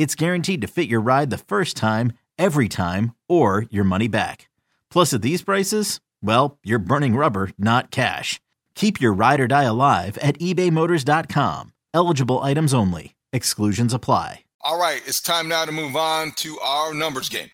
it's guaranteed to fit your ride the first time, every time, or your money back. Plus, at these prices, well, you're burning rubber, not cash. Keep your ride or die alive at ebaymotors.com. Eligible items only. Exclusions apply. All right, it's time now to move on to our numbers game.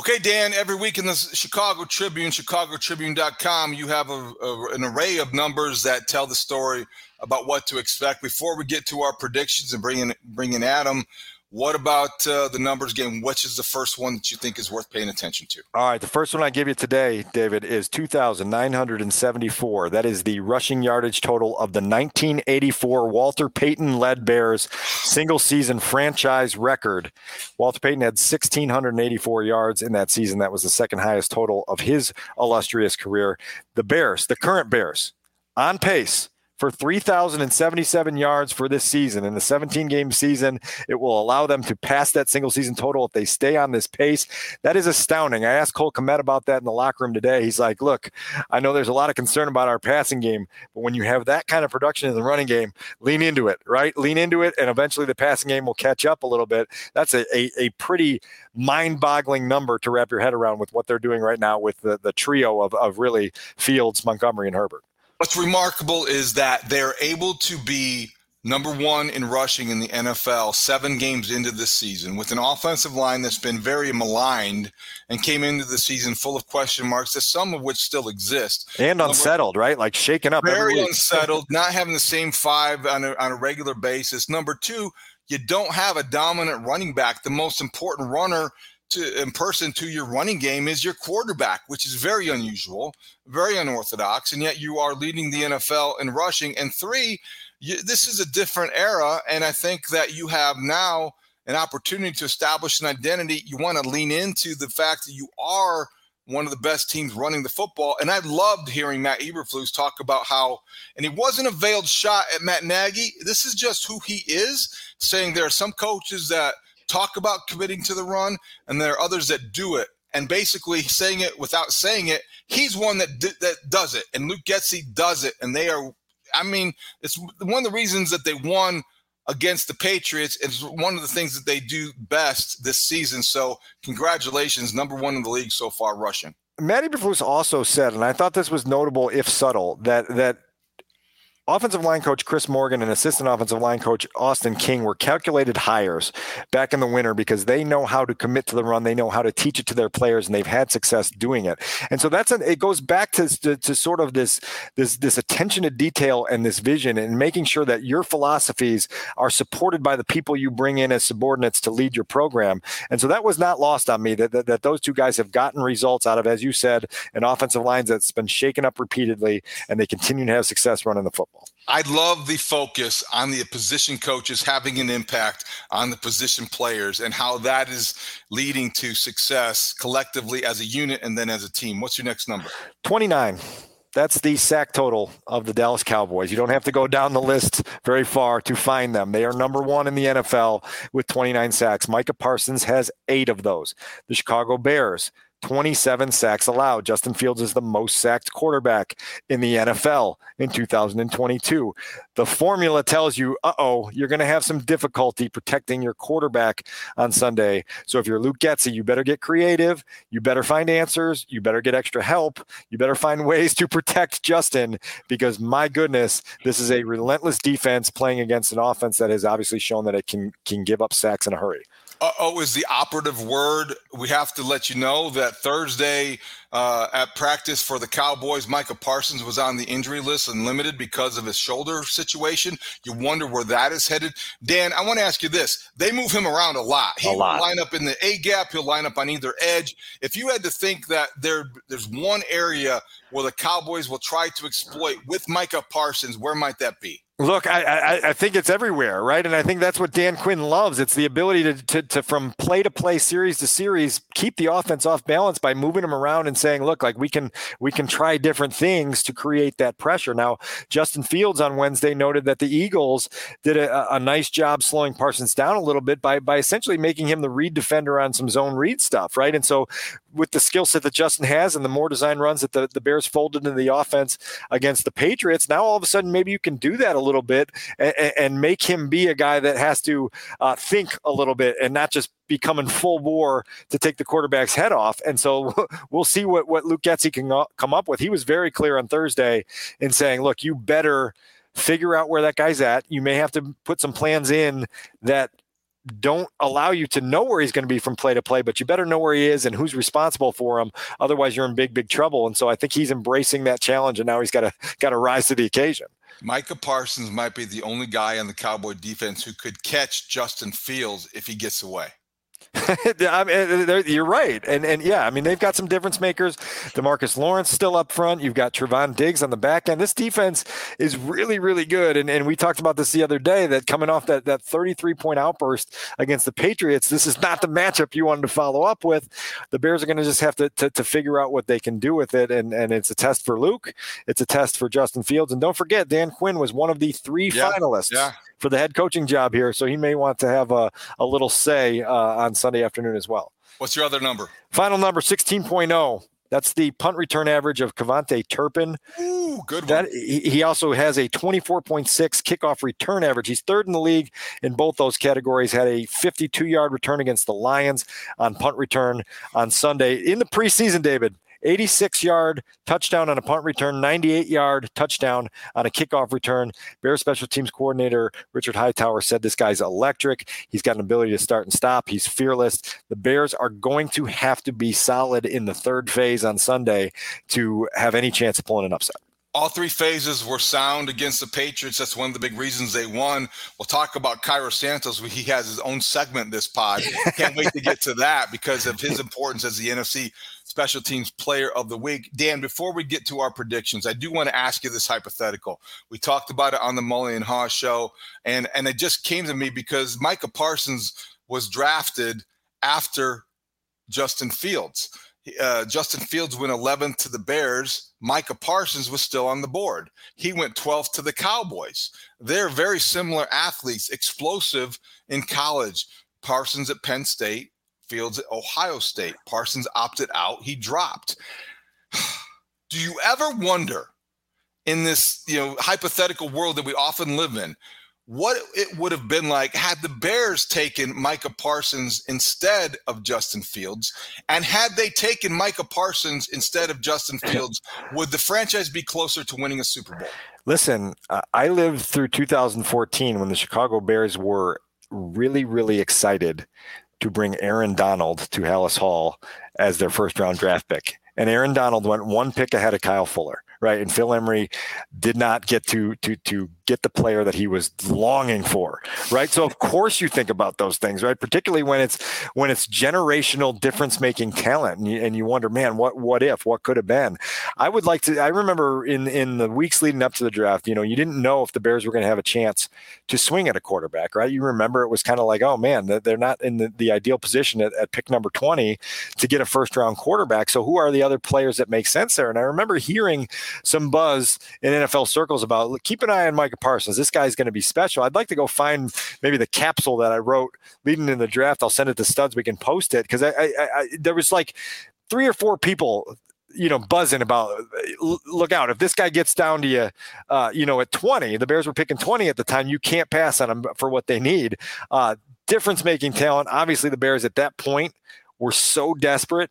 Okay, Dan, every week in the Chicago Tribune, chicagotribune.com, you have a, a, an array of numbers that tell the story about what to expect. Before we get to our predictions and bring in, bring in Adam, what about uh, the numbers game? Which is the first one that you think is worth paying attention to? All right. The first one I give you today, David, is 2,974. That is the rushing yardage total of the 1984 Walter Payton led Bears single season franchise record. Walter Payton had 1,684 yards in that season. That was the second highest total of his illustrious career. The Bears, the current Bears, on pace for 3,077 yards for this season. In the 17 game season, it will allow them to pass that single season total if they stay on this pace. That is astounding. I asked Cole Kmet about that in the locker room today. He's like, look, I know there's a lot of concern about our passing game, but when you have that kind of production in the running game, lean into it, right? Lean into it, and eventually the passing game will catch up a little bit. That's a, a, a pretty mind boggling number to wrap your head around with what they're doing right now with the, the trio of, of really Fields, Montgomery, and Herbert. What's remarkable is that they're able to be number one in rushing in the NFL seven games into this season with an offensive line that's been very maligned and came into the season full of question marks, that some of which still exist. And unsettled, number, right? Like shaken up. Very unsettled, not having the same five on a, on a regular basis. Number two, you don't have a dominant running back. The most important runner to in person to your running game is your quarterback, which is very unusual, very unorthodox, and yet you are leading the NFL in rushing. And three, you, this is a different era, and I think that you have now an opportunity to establish an identity. You want to lean into the fact that you are one of the best teams running the football. And I loved hearing Matt Eberflus talk about how, and he wasn't a veiled shot at Matt Nagy. This is just who he is, saying there are some coaches that – talk about committing to the run, and there are others that do it. And basically, saying it without saying it, he's one that d- that does it, and Luke Getsy does it, and they are. I mean, it's one of the reasons that they won against the Patriots. It's one of the things that they do best this season. So, congratulations, number one in the league so far, rushing. Matty Eberflus also said, and I thought this was notable if subtle, that that offensive line coach Chris Morgan and assistant offensive line coach Austin King were calculated hires back in the winter because they know how to commit to the run. They know how to teach it to their players, and they've had success doing it. And so that's an, it goes back to, to, to sort of this this this attention to detail and this vision and making sure that your philosophies are supported by the people you bring in as subordinates to lead your program. And so that was not lost on me that, that, that those two guys have gotten results out of, as you said, an offensive lines that's been shaken up repeatedly, and they continue to have success running the football. I love the focus on the position coaches having an impact on the position players and how that is leading to success collectively as a unit and then as a team. What's your next number? 29. That's the sack total of the Dallas Cowboys. You don't have to go down the list very far to find them. They are number one in the NFL with 29 sacks. Micah Parsons has eight of those. The Chicago Bears, 27 sacks allowed. Justin Fields is the most sacked quarterback in the NFL in 2022. The formula tells you, uh oh, you're going to have some difficulty protecting your quarterback on Sunday. So if you're Luke Getsy, you better get creative. You better find answers. You better get extra help. You better find ways to protect Justin because, my goodness, this is a relentless defense playing against an offense that has obviously shown that it can, can give up sacks in a hurry uh-oh is the operative word. We have to let you know that Thursday uh, at practice for the Cowboys, Micah Parsons was on the injury list and limited because of his shoulder situation. You wonder where that is headed. Dan, I want to ask you this. They move him around a lot. He a lot. line up in the A gap. He'll line up on either edge. If you had to think that there, there's one area where the Cowboys will try to exploit with Micah Parsons, where might that be? Look, I, I, I, think it's everywhere, right? And I think that's what Dan Quinn loves. It's the ability to, to, to, from play to play, series to series, keep the offense off balance by moving them around and saying, look, like we can we can try different things to create that pressure. Now, Justin Fields on Wednesday noted that the Eagles did a, a nice job slowing Parsons down a little bit by by essentially making him the read defender on some zone read stuff, right? And so with the skill set that Justin has and the more design runs that the, the Bears folded into the offense against the Patriots, now all of a sudden maybe you can do that a little bit and, and make him be a guy that has to uh, think a little bit and not just be coming full bore to take the quarterback's head off. And so we'll see what, what Luke Getsy can come up with. He was very clear on Thursday in saying, look, you better figure out where that guy's at. You may have to put some plans in that don't allow you to know where he's going to be from play to play, but you better know where he is and who's responsible for him. Otherwise, you're in big, big trouble. And so I think he's embracing that challenge, and now he's got to got to rise to the occasion. Micah Parsons might be the only guy on the Cowboy defense who could catch Justin Fields if he gets away. I mean, you're right, and and yeah, I mean they've got some difference makers. Demarcus Lawrence still up front. You've got Trevon Diggs on the back end. This defense is really really good, and and we talked about this the other day that coming off that that 33 point outburst against the Patriots, this is not the matchup you wanted to follow up with. The Bears are going to just have to, to to figure out what they can do with it, and and it's a test for Luke, it's a test for Justin Fields, and don't forget Dan Quinn was one of the three yeah, finalists. Yeah for the head coaching job here. So he may want to have a, a little say uh, on Sunday afternoon as well. What's your other number? Final number 16.0. That's the punt return average of KaVontae Turpin. Ooh, good one. That, he also has a 24.6 kickoff return average. He's third in the league in both those categories. Had a 52 yard return against the Lions on punt return on Sunday. In the preseason, David, 86 yard touchdown on a punt return, 98 yard touchdown on a kickoff return. Bears special teams coordinator Richard Hightower said this guy's electric. He's got an ability to start and stop. He's fearless. The Bears are going to have to be solid in the third phase on Sunday to have any chance of pulling an upset all three phases were sound against the Patriots. That's one of the big reasons they won. We'll talk about Cairo Santos. He has his own segment this pod. Can't wait to get to that because of his importance as the NFC Special Teams Player of the Week. Dan, before we get to our predictions, I do want to ask you this hypothetical. We talked about it on the Mully and Haugh show, and and it just came to me because Micah Parsons was drafted after Justin Fields. Uh, Justin Fields went 11th to the Bears. Micah Parsons was still on the board. He went 12th to the Cowboys. They're very similar athletes, explosive in college. Parsons at Penn State, Fields at Ohio State. Parsons opted out. He dropped. Do you ever wonder in this, you know, hypothetical world that we often live in, what it would have been like had the Bears taken Micah Parsons instead of Justin Fields? And had they taken Micah Parsons instead of Justin Fields, would the franchise be closer to winning a Super Bowl? Listen, I lived through 2014 when the Chicago Bears were really, really excited to bring Aaron Donald to Halas Hall as their first round draft pick. And Aaron Donald went one pick ahead of Kyle Fuller right? And Phil Emery did not get to to to get the player that he was longing for, right? So of course you think about those things, right? Particularly when it's when it's generational difference making talent, and you, and you wonder, man, what what if, what could have been? I would like to. I remember in in the weeks leading up to the draft, you know, you didn't know if the Bears were going to have a chance to swing at a quarterback, right? You remember it was kind of like, oh man, they're not in the, the ideal position at, at pick number twenty to get a first round quarterback. So who are the other players that make sense there? And I remember hearing some buzz in NFL circles about keep an eye on Micah Parsons. This guy's going to be special. I'd like to go find maybe the capsule that I wrote leading in the draft. I'll send it to Studs. We can post it because I, I, I, there was like three or four people you know, buzzing about look out. If this guy gets down to you, uh, you know, at 20, the Bears were picking 20 at the time. You can't pass on them for what they need. Uh, difference making talent. Obviously, the Bears at that point were so desperate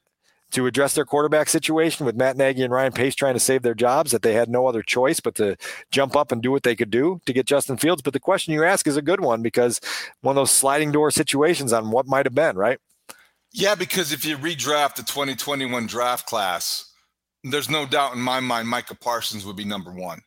to address their quarterback situation with Matt Nagy and Ryan Pace trying to save their jobs that they had no other choice but to jump up and do what they could do to get Justin Fields. But the question you ask is a good one because one of those sliding door situations on what might have been, right? Yeah, because if you redraft the 2021 draft class, there's no doubt in my mind Micah Parsons would be number one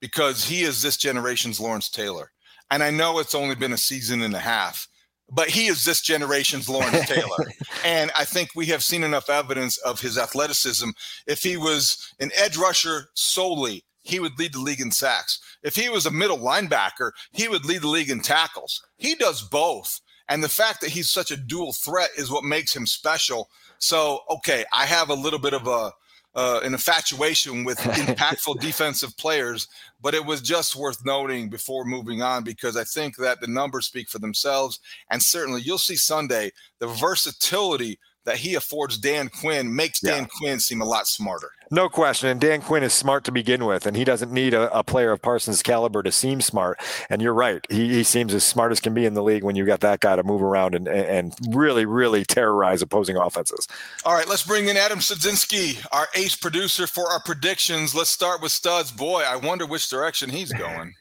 because he is this generation's Lawrence Taylor. And I know it's only been a season and a half, but he is this generation's Lawrence Taylor. and I think we have seen enough evidence of his athleticism. If he was an edge rusher solely, he would lead the league in sacks. If he was a middle linebacker, he would lead the league in tackles. He does both. And the fact that he's such a dual threat is what makes him special. So, okay, I have a little bit of a uh, an infatuation with impactful defensive players, but it was just worth noting before moving on because I think that the numbers speak for themselves. And certainly you'll see Sunday the versatility that he affords Dan Quinn makes Dan yeah. Quinn seem a lot smarter. No question. And Dan Quinn is smart to begin with, and he doesn't need a, a player of Parsons' caliber to seem smart. And you're right. He, he, seems as smart as can be in the league when you've got that guy to move around and, and really, really terrorize opposing offenses. All right, let's bring in Adam Studzinski, our ace producer for our predictions. Let's start with Studs. Boy, I wonder which direction he's going.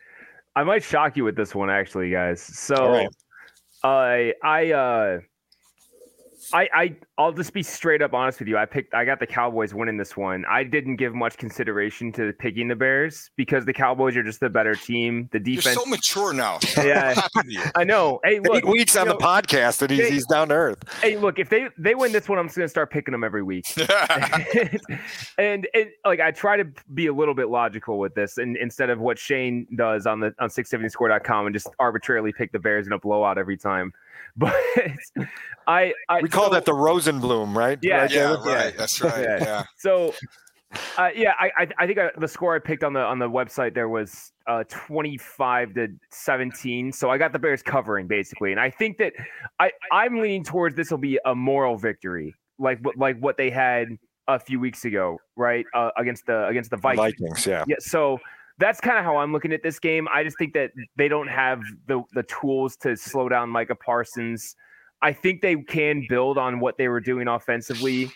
I might shock you with this one, actually, guys. So, right. I, I, uh, I, I I'll just be straight up honest with you. I picked I got the Cowboys winning this one. I didn't give much consideration to picking the Bears because the Cowboys are just the better team. The defense You're so mature now. Yeah. I know. Hey, look, Eight weeks on know, the podcast and he's, they, he's down to earth. Hey, look, if they they win this one, I'm just gonna start picking them every week. and, and like I try to be a little bit logical with this and instead of what Shane does on the on 670score.com and just arbitrarily pick the Bears in a blowout every time. But I, I we call so, that the Rosenblum, right? Yeah, right yeah, right. That's right. Yeah. yeah. So, uh, yeah, I, I think I, the score I picked on the on the website there was uh, 25 to 17. So I got the Bears covering basically, and I think that I I'm leaning towards this will be a moral victory, like like what they had a few weeks ago, right? Uh, against the against the Vikings. Vikings, yeah. Yeah. So that's kind of how I'm looking at this game. I just think that they don't have the the tools to slow down Micah Parsons. I think they can build on what they were doing offensively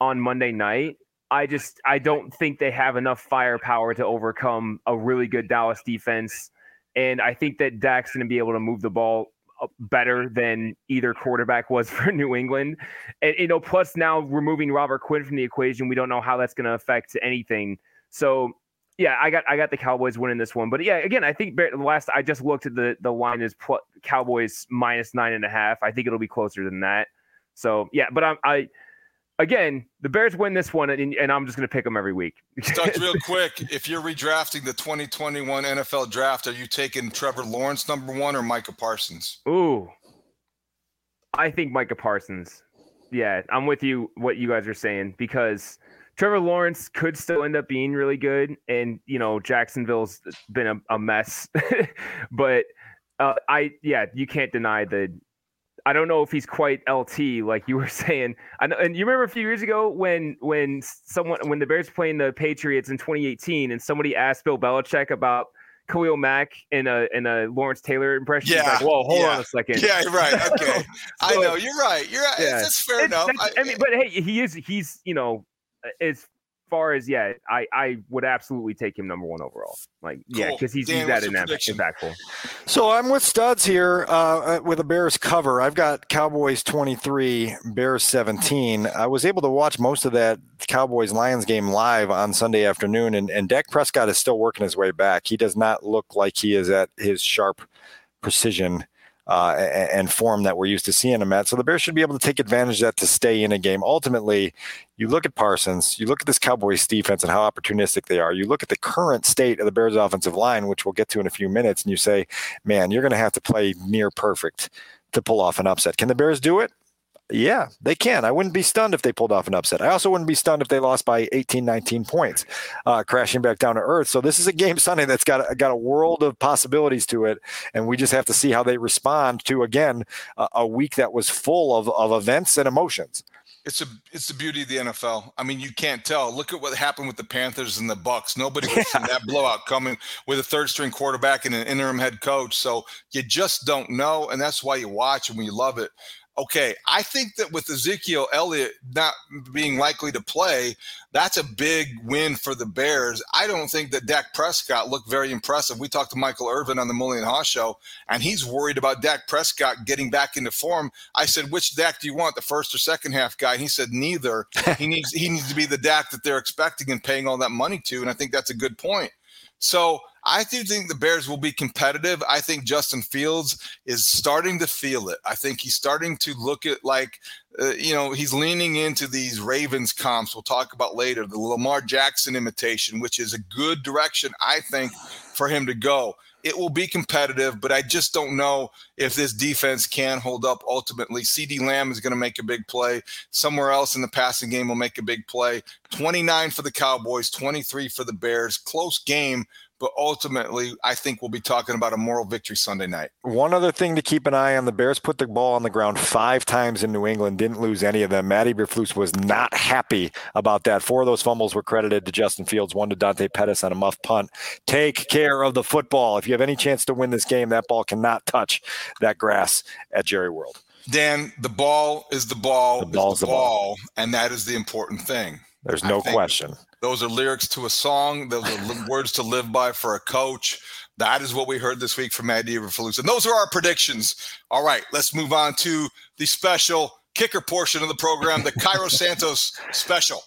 on Monday night. I just I don't think they have enough firepower to overcome a really good Dallas defense. And I think that Dak's going to be able to move the ball uh, better than either quarterback was for New England. And you know, plus now removing Robert Quinn from the equation, we don't know how that's going to affect anything. So yeah, I got I got the Cowboys winning this one, but yeah, again, I think the last I just looked at the the line is pl- Cowboys minus nine and a half. I think it'll be closer than that. So yeah, but I'm I again the Bears win this one, and, and I'm just going to pick them every week. Real quick. If you're redrafting the 2021 NFL draft, are you taking Trevor Lawrence number one or Micah Parsons? Ooh, I think Micah Parsons. Yeah, I'm with you. What you guys are saying because Trevor Lawrence could still end up being really good, and you know Jacksonville's been a, a mess, but uh, I yeah you can't deny that. I don't know if he's quite LT like you were saying. Know, and you remember a few years ago when when someone when the Bears playing the Patriots in 2018, and somebody asked Bill Belichick about Khalil Mack in a in a Lawrence Taylor impression. Yeah. Like, Whoa, hold yeah. on a second. Yeah, right. Okay. so, I know. You're right. You're right. Yeah. That's fair enough. I, I, mean, but hey, he is he's you know as far as yeah, I I would absolutely take him number one overall. Like cool. yeah, because he's, Dan, he's that in that impactful. So I'm with studs here uh, with a Bears cover. I've got Cowboys 23, Bears 17. I was able to watch most of that Cowboys Lions game live on Sunday afternoon, and and Dak Prescott is still working his way back. He does not look like he is at his sharp precision uh, and form that we're used to seeing him at. So the Bears should be able to take advantage of that to stay in a game. Ultimately, you look at Parsons, you look at this Cowboys defense and how opportunistic they are. You look at the current state of the Bears offensive line, which we'll get to in a few minutes, and you say, man, you're going to have to play near perfect to pull off an upset. Can the Bears do it? Yeah, they can. I wouldn't be stunned if they pulled off an upset. I also wouldn't be stunned if they lost by 18, 19 points, uh, crashing back down to earth. So this is a game Sunday that's got a, got a world of possibilities to it, and we just have to see how they respond to again a, a week that was full of of events and emotions. It's a it's the beauty of the NFL. I mean, you can't tell. Look at what happened with the Panthers and the Bucs. Nobody yeah. that blowout coming with a third string quarterback and an interim head coach. So you just don't know, and that's why you watch and we love it okay, I think that with Ezekiel Elliott not being likely to play, that's a big win for the Bears. I don't think that Dak Prescott looked very impressive. We talked to Michael Irvin on the Mully and Haugh show, and he's worried about Dak Prescott getting back into form. I said, which Dak do you want, the first or second half guy? And he said, neither. he needs he needs to be the Dak that they're expecting and paying all that money to, and I think that's a good point. So I do think the Bears will be competitive. I think Justin Fields is starting to feel it. I think he's starting to look at like, uh, you know, he's leaning into these Ravens comps. We'll talk about later the Lamar Jackson imitation, which is a good direction, I think, for him to go. It will be competitive, but I just don't know if this defense can hold up ultimately. CeeDee Lamb is going to make a big play. Somewhere else in the passing game will make a big play. 29 for the Cowboys, 23 for the Bears. Close game, but ultimately, I think we'll be talking about a moral victory Sunday night. One other thing to keep an eye on: the Bears put the ball on the ground five times in New England, didn't lose any of them. Matt Eberflus was not happy about that. Four of those fumbles were credited to Justin Fields, one to Dante Pettis on a muff punt. Take care of the football. If you have any chance to win this game, that ball cannot touch that grass at Jerry World. Dan, the ball is the ball. The ball is the, the ball, ball, and that is the important thing. There's no question. Those are lyrics to a song. Those are words to live by for a coach. That is what we heard this week from Matt Eberflus. And those are our predictions. All right, let's move on to the special kicker portion of the program, the Cairo Santos special.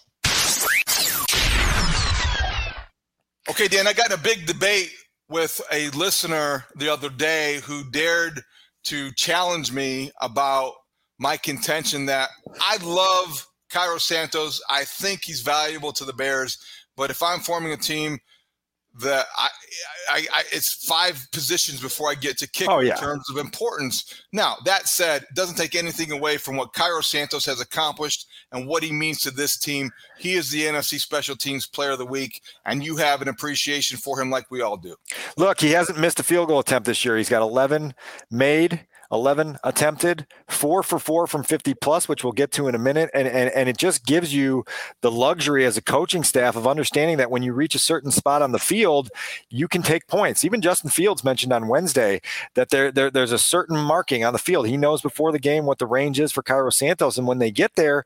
Okay, Dan, I got in a big debate with a listener the other day who dared to challenge me about my contention that I love Cairo Santos, I think he's valuable to the Bears. But if I'm forming a team that I, I, I it's five positions before I get to kick oh, yeah. in terms of importance. Now that said, it doesn't take anything away from what Cairo Santos has accomplished and what he means to this team. He is the NFC Special Teams Player of the Week, and you have an appreciation for him like we all do. Look, he hasn't missed a field goal attempt this year. He's got 11 made. 11 attempted, four for four from 50 plus, which we'll get to in a minute. And, and, and it just gives you the luxury as a coaching staff of understanding that when you reach a certain spot on the field, you can take points. Even Justin Fields mentioned on Wednesday that there, there there's a certain marking on the field. He knows before the game what the range is for Cairo Santos. And when they get there,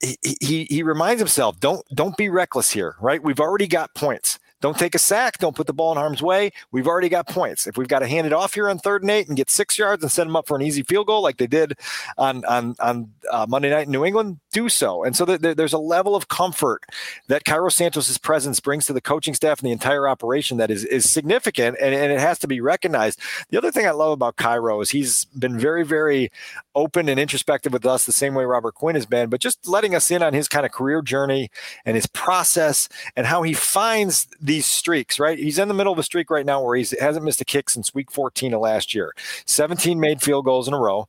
he, he, he reminds himself, don't don't be reckless here, right? We've already got points. Don't take a sack. Don't put the ball in harm's way. We've already got points. If we've got to hand it off here on third and eight and get six yards and set them up for an easy field goal like they did on on on uh, Monday night in New England, do so. And so there's a level of comfort that Cairo Santos's presence brings to the coaching staff and the entire operation that is is significant, and, and it has to be recognized. The other thing I love about Cairo is he's been very very open and introspective with us, the same way Robert Quinn has been, but just letting us in on his kind of career journey and his process and how he finds these streaks, right? He's in the middle of a streak right now where he hasn't missed a kick since week 14 of last year. 17 made field goals in a row.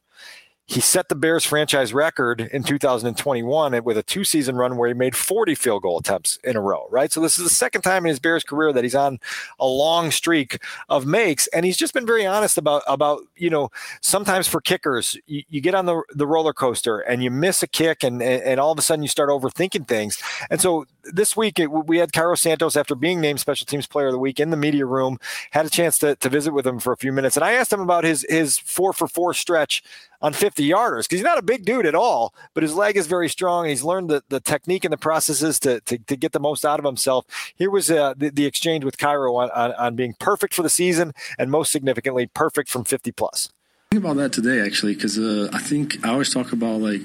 He set the Bears franchise record in 2021 with a two season run where he made 40 field goal attempts in a row, right? So this is the second time in his Bears career that he's on a long streak of makes. And he's just been very honest about, about you know, sometimes for kickers, you, you get on the, the roller coaster and you miss a kick and, and all of a sudden you start overthinking things. And so this week it, we had Cairo Santos after being named special teams player of the week in the media room, had a chance to, to visit with him for a few minutes. And I asked him about his, his four for four stretch on 50 yarders because he's not a big dude at all, but his leg is very strong. And he's learned the, the technique and the processes to, to, to get the most out of himself. Here was uh, the, the exchange with Cairo on, on, on being perfect for the season and most significantly, perfect from 50 plus. Think about that today, actually, because uh, I think I always talk about like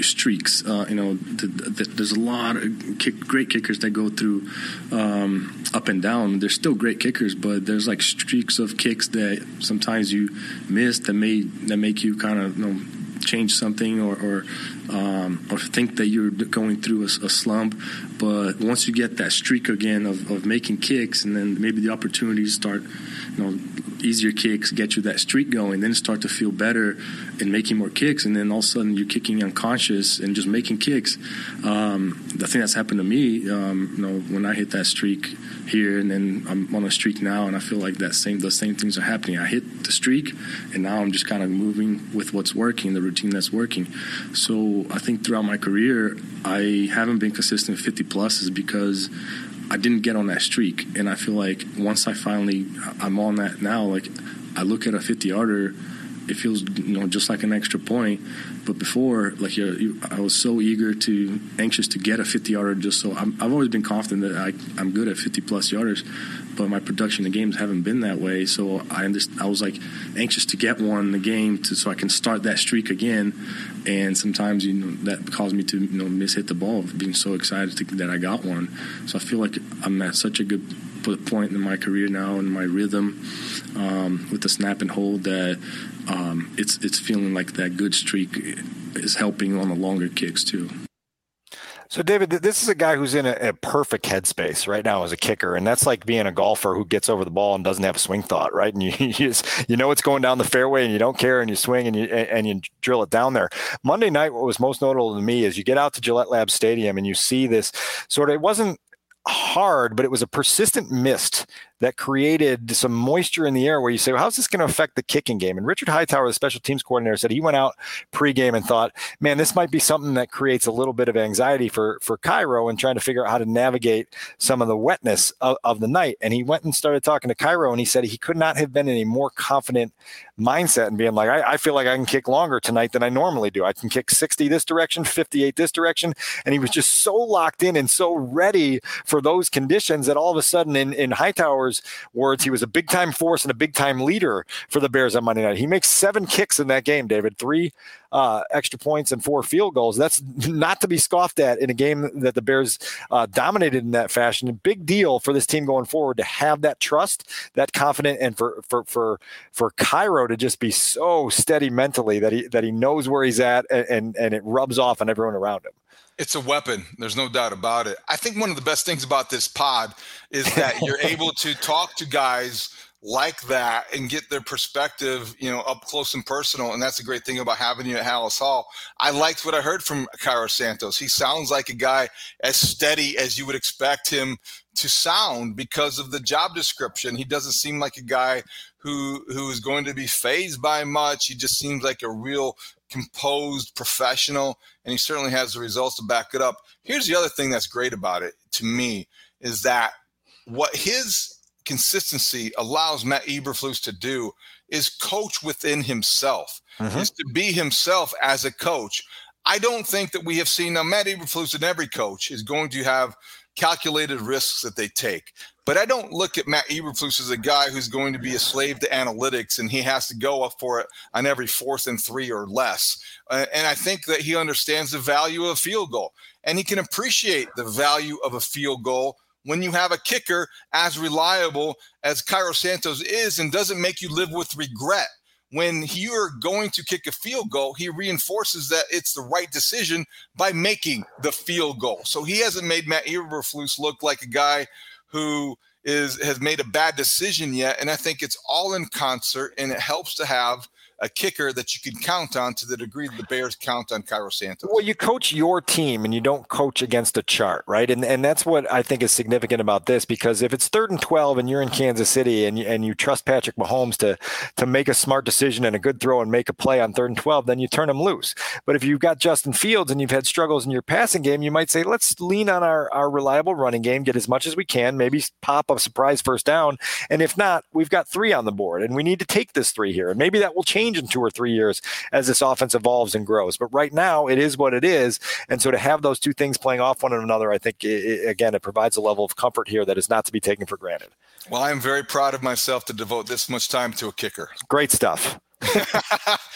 streaks. Uh, you know, the, the, there's a lot of kick, great kickers that go through um, up and down. They're still great kickers, but there's like streaks of kicks that sometimes you miss that may that make you kind of you know change something or or, um, or think that you're going through a, a, slump. But once you get that streak again of, of making kicks, and then maybe the opportunities start, you know easier kicks, get you that streak going, then start to feel better in making more kicks, and then all of a sudden you're kicking unconscious and just making kicks. Um, the thing that's happened to me, um, you know, when I hit that streak here, and then I'm on a streak now, and I feel like that same the same things are happening. I hit the streak, and now I'm just kind of moving with what's working, the routine that's working. So I think throughout my career, I haven't been consistent 50 plus is because I didn't get on that streak, and I feel like once I finally I'm on that now, like I look at a 50 yarder, it feels you know just like an extra point. But before, like you, you, I was so eager to anxious to get a 50 yarder, just so i have always been confident that I I'm good at 50 plus yarders but my production in the games haven't been that way. So I I was like anxious to get one in the game to, so I can start that streak again. And sometimes you know that caused me to you know miss hit the ball, being so excited to, that I got one. So I feel like I'm at such a good point in my career now and my rhythm um, with the snap and hold that um, it's it's feeling like that good streak is helping on the longer kicks too. So, David, this is a guy who's in a, a, perfect headspace right now as a kicker, and that's like being a golfer who gets over the ball and doesn't have a swing thought, right? And you you, just, you know it's going down the fairway, and you don't care, and you swing and you and you drill it down there. Monday night, what was most notable to me is you get out to Gillette Lab Stadium and you see this sort of. It wasn't hard, but it was a persistent mist that created some moisture in the air where you say, well, how's this going to affect the kicking game? And Richard Hightower, the special teams coordinator, said he went out pregame and thought, man, this might be something that creates a little bit of anxiety for, for Cairo and trying to figure out how to navigate some of the wetness of, of the night. And he went and started talking to Cairo and he said he could not have been in a more confident mindset and being like, I, I feel like I can kick longer tonight than I normally do. I can kick 60 this direction, 58 this direction. And he was just so locked in and so ready for those conditions that all of a sudden in, in Words, he was a big time force and a big time leader for the Bears on Monday night. He makes seven kicks in that game, David, three uh, extra points and four field goals. That's not to be scoffed at in a game that the Bears uh, dominated in that fashion. A big deal for this team going forward to have that trust, that confidence, and for for for for Cairo to just be so steady mentally that he that he knows where he's at and and, and it rubs off on everyone around him. It's a weapon. There's no doubt about it. I think one of the best things about this pod is that you're able to talk to guys like that and get their perspective, you know, up close and personal. And that's a great thing about having you at Halas Hall. I liked what I heard from Cairo Santos. He sounds like a guy as steady as you would expect him to sound because of the job description. He doesn't seem like a guy who who is going to be phased by much. He just seems like a real composed professional, and he certainly has the results to back it up. Here's the other thing that's great about it to me is that what his consistency allows Matt Eberflus to do is coach within himself, mm-hmm. is to be himself as a coach. I don't think that we have seen now Matt Eberflus and every coach is going to have calculated risks that they take. But I don't look at Matt Eberflus as a guy who's going to be a slave to analytics and he has to go up for it on every fourth and three or less. Uh, and I think that he understands the value of a field goal and he can appreciate the value of a field goal when you have a kicker as reliable as Cairo Santos is and doesn't make you live with regret when you're going to kick a field goal, he reinforces that it's the right decision by making the field goal. So he hasn't made Matt Eberflus look like a guy who is has made a bad decision yet. And I think it's all in concert, and it helps to have a kicker that you can count on to the degree that the Bears count on Cairo Santos. Well, you coach your team and you don't coach against a chart, right? And and that's what I think is significant about this because if it's third and 12 and you're in Kansas City and you, and you trust Patrick Mahomes to to make a smart decision and a good throw and make a play on third and 12, then you turn him loose. But if you've got Justin Fields and you've had struggles in your passing game, you might say, let's lean on our, our reliable running game, get as much as we can, maybe pop a surprise first down. And if not, we've got three on the board and we need to take this three here. And maybe that will change change in two or three years as this offense evolves and grows. But right now, it is what it is. And so to have those two things playing off one another, I think, it, again, it provides a level of comfort here that is not to be taken for granted. Well, I am very proud of myself to devote this much time to a kicker. Great stuff.